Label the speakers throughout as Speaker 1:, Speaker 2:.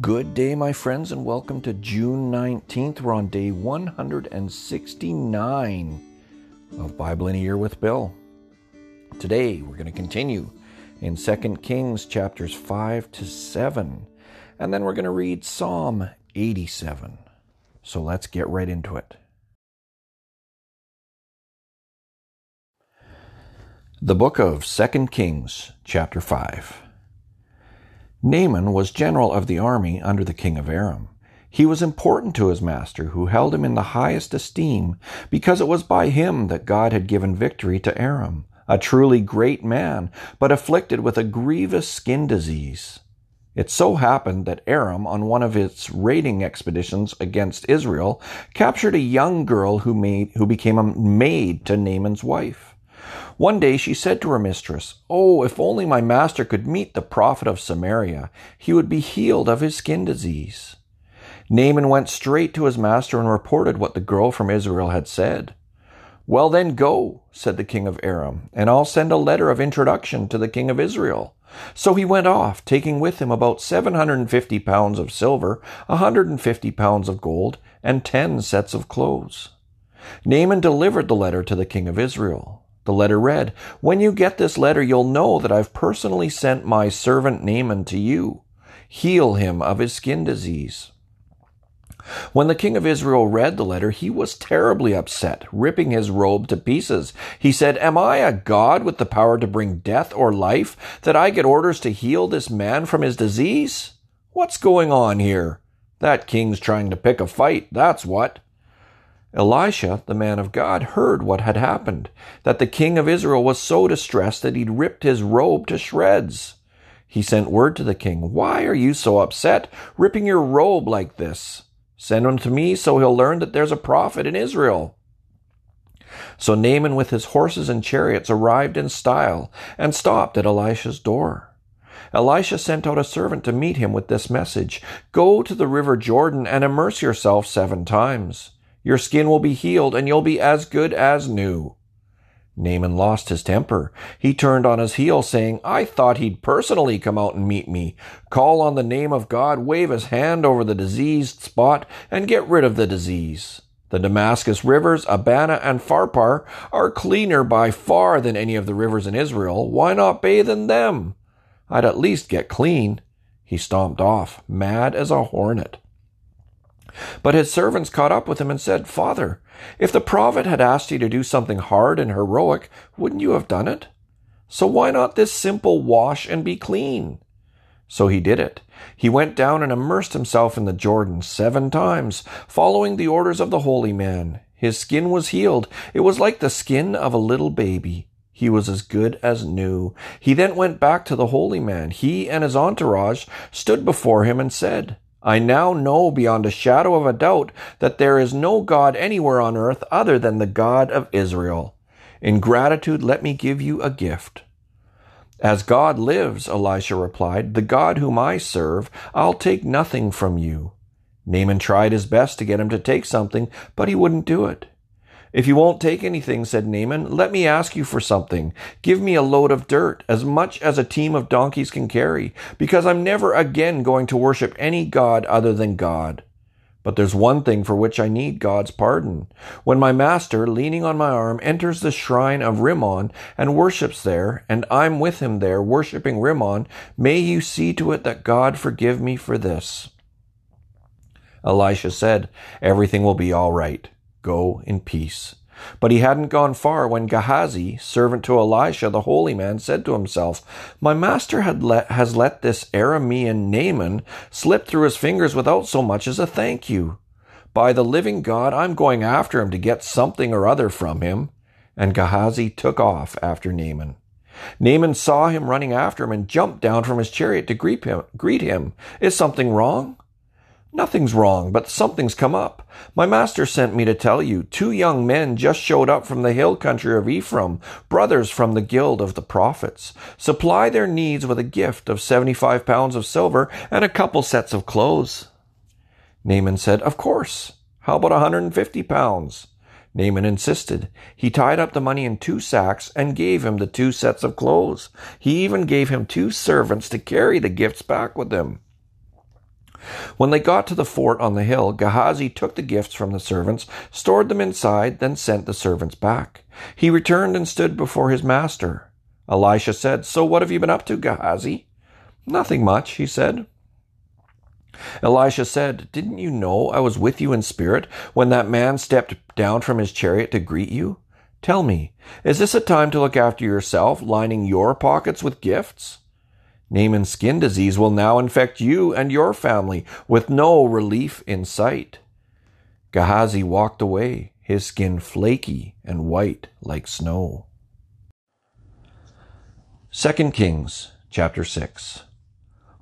Speaker 1: Good day, my friends, and welcome to June 19th. We're on day 169 of Bible in a Year with Bill. Today, we're going to continue in 2 Kings chapters 5 to 7, and then we're going to read Psalm 87. So let's get right into it. The book of 2 Kings, chapter 5. Naaman was general of the army under the king of Aram. He was important to his master, who held him in the highest esteem, because it was by him that God had given victory to Aram, a truly great man, but afflicted with a grievous skin disease. It so happened that Aram, on one of its raiding expeditions against Israel, captured a young girl who, made, who became a maid to Naaman's wife. One day she said to her mistress, Oh, if only my master could meet the prophet of Samaria, he would be healed of his skin disease. Naaman went straight to his master and reported what the girl from Israel had said. Well, then go, said the king of Aram, and I'll send a letter of introduction to the king of Israel. So he went off, taking with him about 750 pounds of silver, a 150 pounds of gold, and ten sets of clothes. Naaman delivered the letter to the king of Israel. The letter read, When you get this letter, you'll know that I've personally sent my servant Naaman to you. Heal him of his skin disease. When the king of Israel read the letter, he was terribly upset, ripping his robe to pieces. He said, Am I a god with the power to bring death or life, that I get orders to heal this man from his disease? What's going on here? That king's trying to pick a fight, that's what. Elisha, the man of God, heard what had happened, that the king of Israel was so distressed that he'd ripped his robe to shreds. He sent word to the king, Why are you so upset, ripping your robe like this? Send him to me so he'll learn that there's a prophet in Israel. So Naaman with his horses and chariots arrived in style and stopped at Elisha's door. Elisha sent out a servant to meet him with this message Go to the river Jordan and immerse yourself seven times. Your skin will be healed, and you'll be as good as new. Naaman lost his temper. He turned on his heel, saying, I thought he'd personally come out and meet me, call on the name of God, wave his hand over the diseased spot, and get rid of the disease. The Damascus rivers, Abana and Pharpar, are cleaner by far than any of the rivers in Israel. Why not bathe in them? I'd at least get clean. He stomped off, mad as a hornet. But his servants caught up with him and said, Father, if the prophet had asked you to do something hard and heroic, wouldn't you have done it? So why not this simple wash and be clean? So he did it. He went down and immersed himself in the Jordan seven times, following the orders of the holy man. His skin was healed. It was like the skin of a little baby. He was as good as new. He then went back to the holy man. He and his entourage stood before him and said, I now know beyond a shadow of a doubt that there is no God anywhere on earth other than the God of Israel. In gratitude, let me give you a gift. As God lives, Elisha replied, the God whom I serve, I'll take nothing from you. Naaman tried his best to get him to take something, but he wouldn't do it. If you won't take anything, said Naaman, let me ask you for something. Give me a load of dirt, as much as a team of donkeys can carry, because I'm never again going to worship any god other than God. But there's one thing for which I need God's pardon. When my master, leaning on my arm, enters the shrine of Rimmon and worships there, and I'm with him there worshipping Rimmon, may you see to it that God forgive me for this. Elisha said, Everything will be all right. Go in peace. But he hadn't gone far when Gehazi, servant to Elisha the holy man, said to himself, My master let, has let this Aramean Naaman slip through his fingers without so much as a thank you. By the living God, I'm going after him to get something or other from him. And Gehazi took off after Naaman. Naaman saw him running after him and jumped down from his chariot to greet him. Greet him. Is something wrong? Nothing's wrong, but something's come up. My master sent me to tell you. Two young men just showed up from the hill country of Ephraim, brothers from the guild of the prophets. Supply their needs with a gift of seventy-five pounds of silver and a couple sets of clothes. Naaman said, Of course. How about a hundred and fifty pounds? Naaman insisted. He tied up the money in two sacks and gave him the two sets of clothes. He even gave him two servants to carry the gifts back with him. When they got to the fort on the hill, Gehazi took the gifts from the servants, stored them inside, then sent the servants back. He returned and stood before his master. Elisha said, So what have you been up to, Gehazi? Nothing much, he said. Elisha said, Didn't you know I was with you in spirit when that man stepped down from his chariot to greet you? Tell me, is this a time to look after yourself, lining your pockets with gifts? Naaman's skin disease will now infect you and your family with no relief in sight. Gehazi walked away, his skin flaky and white like snow. 2 Kings chapter 6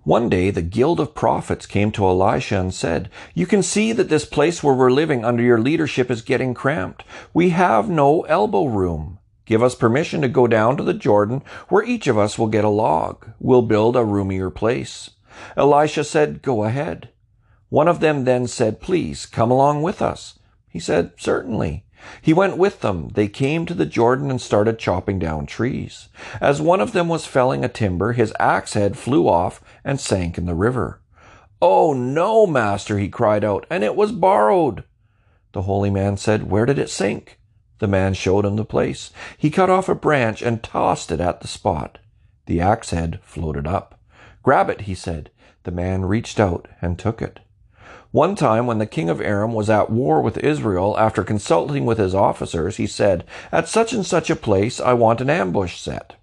Speaker 1: One day the guild of prophets came to Elisha and said, You can see that this place where we're living under your leadership is getting cramped. We have no elbow room. Give us permission to go down to the Jordan, where each of us will get a log. We'll build a roomier place. Elisha said, Go ahead. One of them then said, Please come along with us. He said, Certainly. He went with them. They came to the Jordan and started chopping down trees. As one of them was felling a timber, his axe head flew off and sank in the river. Oh, no, master, he cried out, and it was borrowed. The holy man said, Where did it sink? The man showed him the place. He cut off a branch and tossed it at the spot. The axe head floated up. Grab it, he said. The man reached out and took it. One time, when the king of Aram was at war with Israel, after consulting with his officers, he said, At such and such a place I want an ambush set.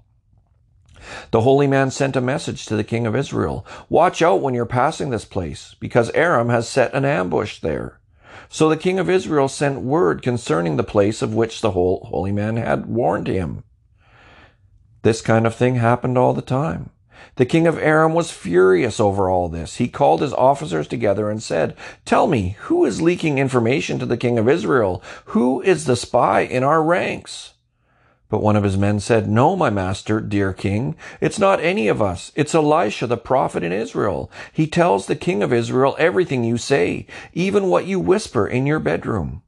Speaker 1: The holy man sent a message to the king of Israel Watch out when you're passing this place, because Aram has set an ambush there. So the king of Israel sent word concerning the place of which the holy man had warned him. This kind of thing happened all the time. The king of Aram was furious over all this. He called his officers together and said, Tell me, who is leaking information to the king of Israel? Who is the spy in our ranks? But one of his men said, No, my master, dear king, it's not any of us. It's Elisha, the prophet in Israel. He tells the king of Israel everything you say, even what you whisper in your bedroom.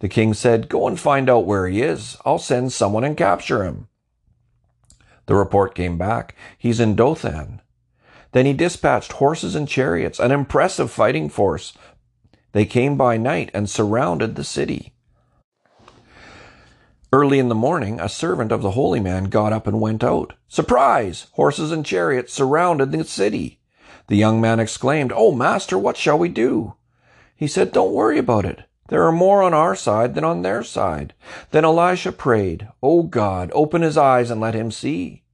Speaker 1: The king said, Go and find out where he is. I'll send someone and capture him. The report came back. He's in Dothan. Then he dispatched horses and chariots, an impressive fighting force. They came by night and surrounded the city. Early in the morning, a servant of the holy man got up and went out. Surprise! Horses and chariots surrounded the city. The young man exclaimed, Oh, master, what shall we do? He said, Don't worry about it. There are more on our side than on their side. Then Elisha prayed, O God, open his eyes and let him see.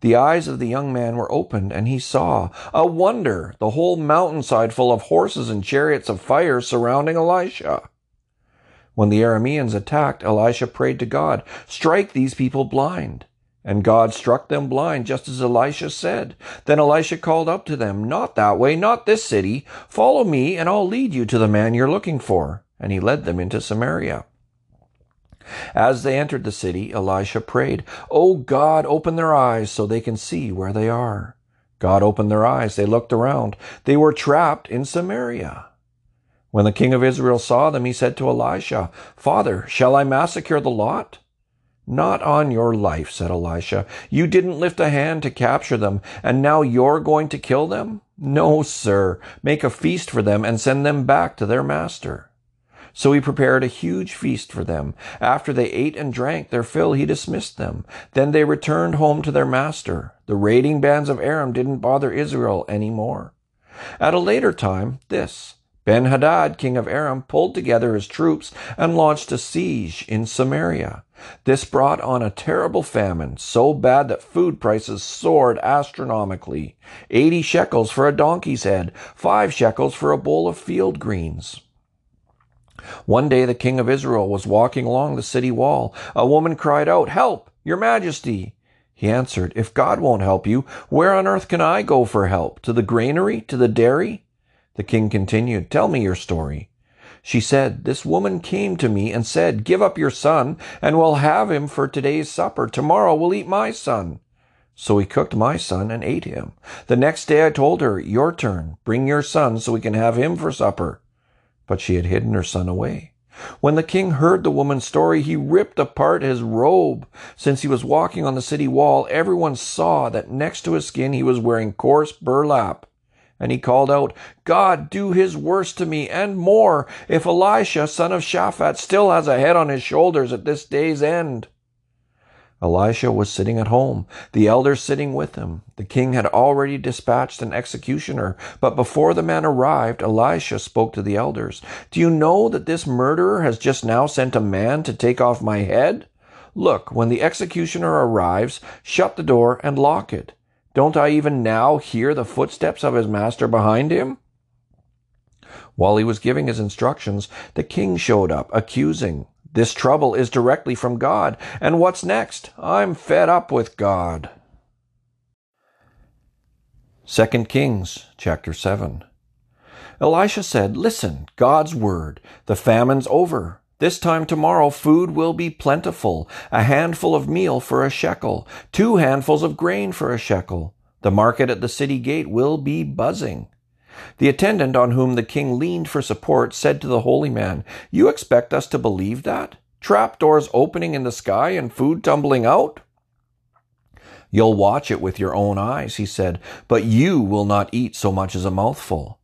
Speaker 1: The eyes of the young man were opened, and he saw a wonder, the whole mountainside full of horses and chariots of fire surrounding Elisha. When the Arameans attacked, Elisha prayed to God, Strike these people blind. And God struck them blind, just as Elisha said. Then Elisha called up to them, Not that way, not this city. Follow me, and I'll lead you to the man you're looking for. And he led them into Samaria. As they entered the city, Elisha prayed, O God, open their eyes so they can see where they are. God opened their eyes. They looked around. They were trapped in Samaria. When the king of Israel saw them, he said to Elisha, Father, shall I massacre the lot? Not on your life, said Elisha. You didn't lift a hand to capture them, and now you're going to kill them? No, sir. Make a feast for them and send them back to their master. So he prepared a huge feast for them. After they ate and drank their fill, he dismissed them. Then they returned home to their master. The raiding bands of Aram didn't bother Israel any more. At a later time, this, Ben Hadad, king of Aram, pulled together his troops and launched a siege in Samaria. This brought on a terrible famine, so bad that food prices soared astronomically. Eighty shekels for a donkey's head, five shekels for a bowl of field greens. One day the king of Israel was walking along the city wall. A woman cried out, Help, your majesty! He answered, If God won't help you, where on earth can I go for help? To the granary? To the dairy? The king continued, Tell me your story. She said, This woman came to me and said, Give up your son, and we'll have him for today's supper. Tomorrow we'll eat my son. So he cooked my son and ate him. The next day I told her, Your turn. Bring your son so we can have him for supper. But she had hidden her son away. When the king heard the woman's story, he ripped apart his robe. Since he was walking on the city wall, everyone saw that next to his skin he was wearing coarse burlap And he called out, God, do his worst to me and more if Elisha, son of Shaphat, still has a head on his shoulders at this day's end. Elisha was sitting at home, the elders sitting with him. The king had already dispatched an executioner, but before the man arrived, Elisha spoke to the elders. Do you know that this murderer has just now sent a man to take off my head? Look, when the executioner arrives, shut the door and lock it. Don't I even now hear the footsteps of his master behind him? While he was giving his instructions, the king showed up, accusing. This trouble is directly from God. And what's next? I'm fed up with God. 2 Kings chapter 7. Elisha said, Listen, God's word. The famine's over. This time tomorrow food will be plentiful, a handful of meal for a shekel, two handfuls of grain for a shekel. The market at the city gate will be buzzing. The attendant on whom the king leaned for support said to the holy man, You expect us to believe that? Trapdoors opening in the sky and food tumbling out? You'll watch it with your own eyes, he said, but you will not eat so much as a mouthful.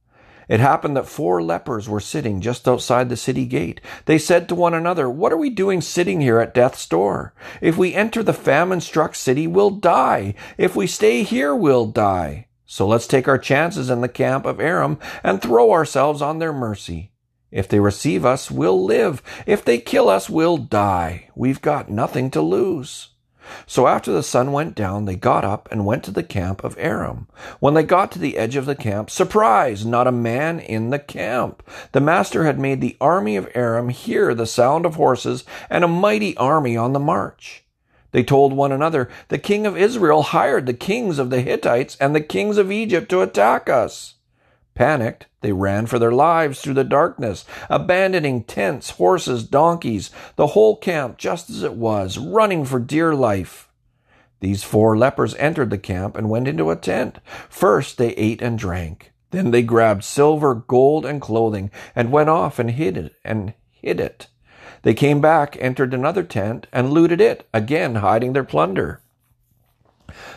Speaker 1: It happened that four lepers were sitting just outside the city gate. They said to one another, What are we doing sitting here at death's door? If we enter the famine struck city, we'll die. If we stay here, we'll die. So let's take our chances in the camp of Aram and throw ourselves on their mercy. If they receive us, we'll live. If they kill us, we'll die. We've got nothing to lose. So after the sun went down, they got up and went to the camp of Aram. When they got to the edge of the camp, surprise, not a man in the camp. The master had made the army of Aram hear the sound of horses and a mighty army on the march. They told one another, The king of Israel hired the kings of the Hittites and the kings of Egypt to attack us. Panicked, they ran for their lives through the darkness, abandoning tents, horses, donkeys, the whole camp just as it was, running for dear life. These four lepers entered the camp and went into a tent. First they ate and drank. Then they grabbed silver, gold, and clothing and went off and hid it and hid it. They came back, entered another tent, and looted it, again hiding their plunder.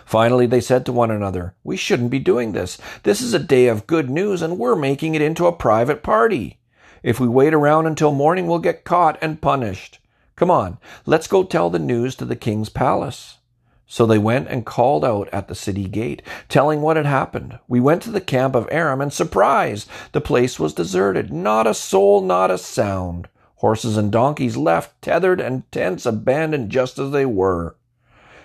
Speaker 1: Finally, they said to one another, We shouldn't be doing this. This is a day of good news, and we're making it into a private party. If we wait around until morning, we'll get caught and punished. Come on, let's go tell the news to the king's palace. So they went and called out at the city gate, telling what had happened. We went to the camp of Aram, and surprise! The place was deserted. Not a soul, not a sound. Horses and donkeys left, tethered, and tents abandoned just as they were.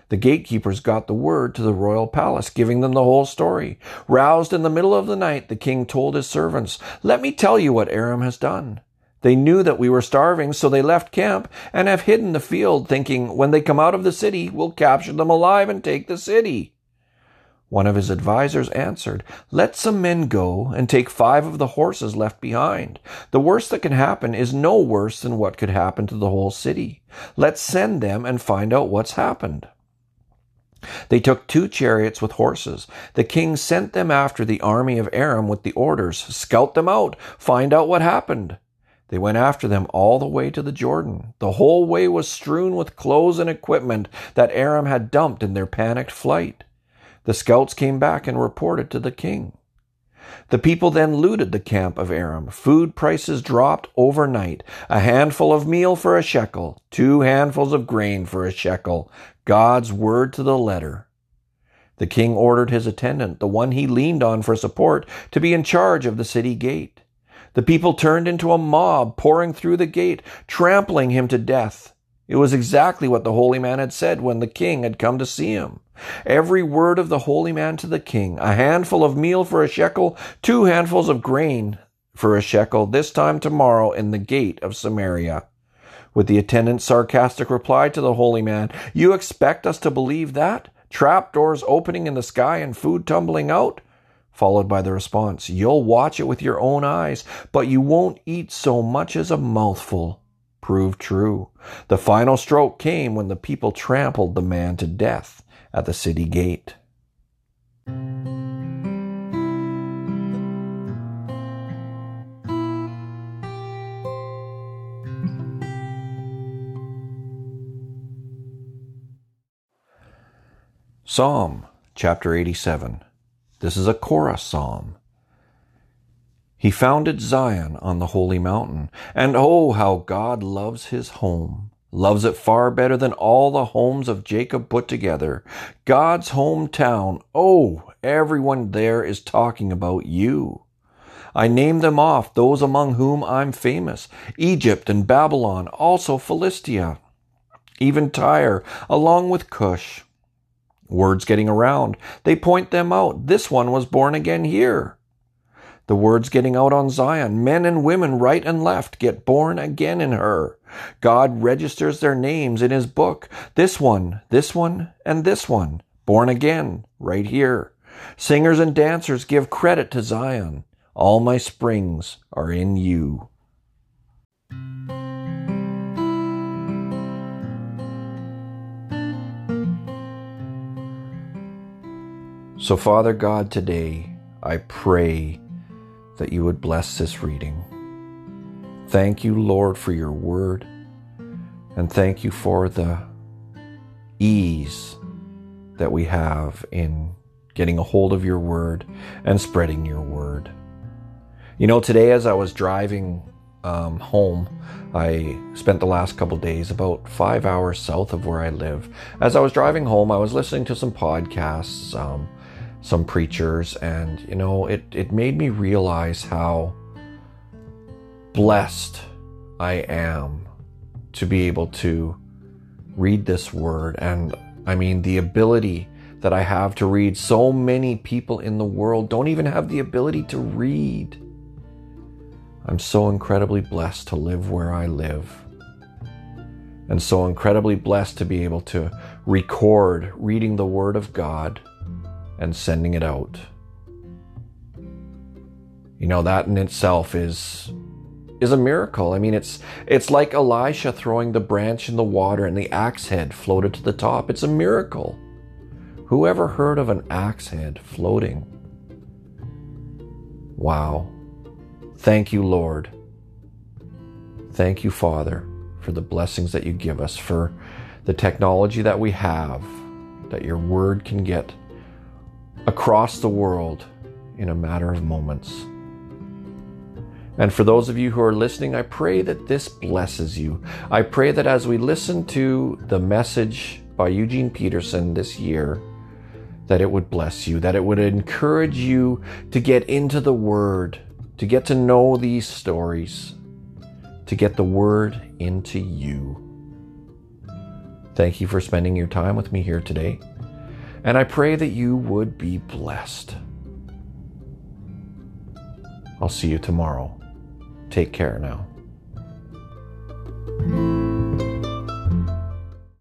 Speaker 1: The gatekeepers got the word to the royal palace, giving them the whole story. Roused in the middle of the night, the king told his servants, Let me tell you what Aram has done. They knew that we were starving, so they left camp and have hidden the field, thinking, When they come out of the city, we'll capture them alive and take the city. One of his advisers answered, Let some men go and take five of the horses left behind. The worst that can happen is no worse than what could happen to the whole city. Let's send them and find out what's happened. They took two chariots with horses. The king sent them after the army of Aram with the orders, Scout them out, find out what happened. They went after them all the way to the Jordan. The whole way was strewn with clothes and equipment that Aram had dumped in their panicked flight. The scouts came back and reported to the king. The people then looted the camp of Aram. Food prices dropped overnight. A handful of meal for a shekel, two handfuls of grain for a shekel. God's word to the letter. The king ordered his attendant, the one he leaned on for support, to be in charge of the city gate. The people turned into a mob, pouring through the gate, trampling him to death. It was exactly what the holy man had said when the king had come to see him. Every word of the holy man to the king, a handful of meal for a shekel, two handfuls of grain for a shekel, this time tomorrow in the gate of Samaria. With the attendant's sarcastic reply to the holy man, You expect us to believe that? Trap doors opening in the sky and food tumbling out? Followed by the response, You'll watch it with your own eyes, but you won't eat so much as a mouthful. Proved true. The final stroke came when the people trampled the man to death at the city gate. Psalm chapter 87. This is a Korah psalm. He founded Zion on the holy mountain, and oh, how God loves his home. Loves it far better than all the homes of Jacob put together. God's hometown. Oh, everyone there is talking about you. I name them off, those among whom I'm famous Egypt and Babylon, also Philistia, even Tyre, along with Cush. Words getting around. They point them out. This one was born again here. The word's getting out on Zion. Men and women, right and left, get born again in her. God registers their names in his book. This one, this one, and this one. Born again, right here. Singers and dancers give credit to Zion. All my springs are in you. So, Father God, today I pray that you would bless this reading. Thank you, Lord, for your word, and thank you for the ease that we have in getting a hold of your word and spreading your word. You know, today as I was driving um, home, I spent the last couple days about five hours south of where I live. As I was driving home, I was listening to some podcasts. Um, some preachers, and you know, it, it made me realize how blessed I am to be able to read this word. And I mean, the ability that I have to read. So many people in the world don't even have the ability to read. I'm so incredibly blessed to live where I live. And so incredibly blessed to be able to record reading the Word of God and sending it out. You know, that in itself is is a miracle. I mean, it's it's like Elisha throwing the branch in the water and the axe head floated to the top. It's a miracle. Who ever heard of an axe head floating? Wow. Thank you, Lord. Thank you, Father, for the blessings that you give us, for the technology that we have, that your word can get across the world in a matter of moments. And for those of you who are listening, I pray that this blesses you. I pray that as we listen to the message by Eugene Peterson this year, that it would bless you, that it would encourage you to get into the Word, to get to know these stories, to get the Word into you. Thank you for spending your time with me here today. And I pray that you would be blessed. I'll see you tomorrow. Take care now.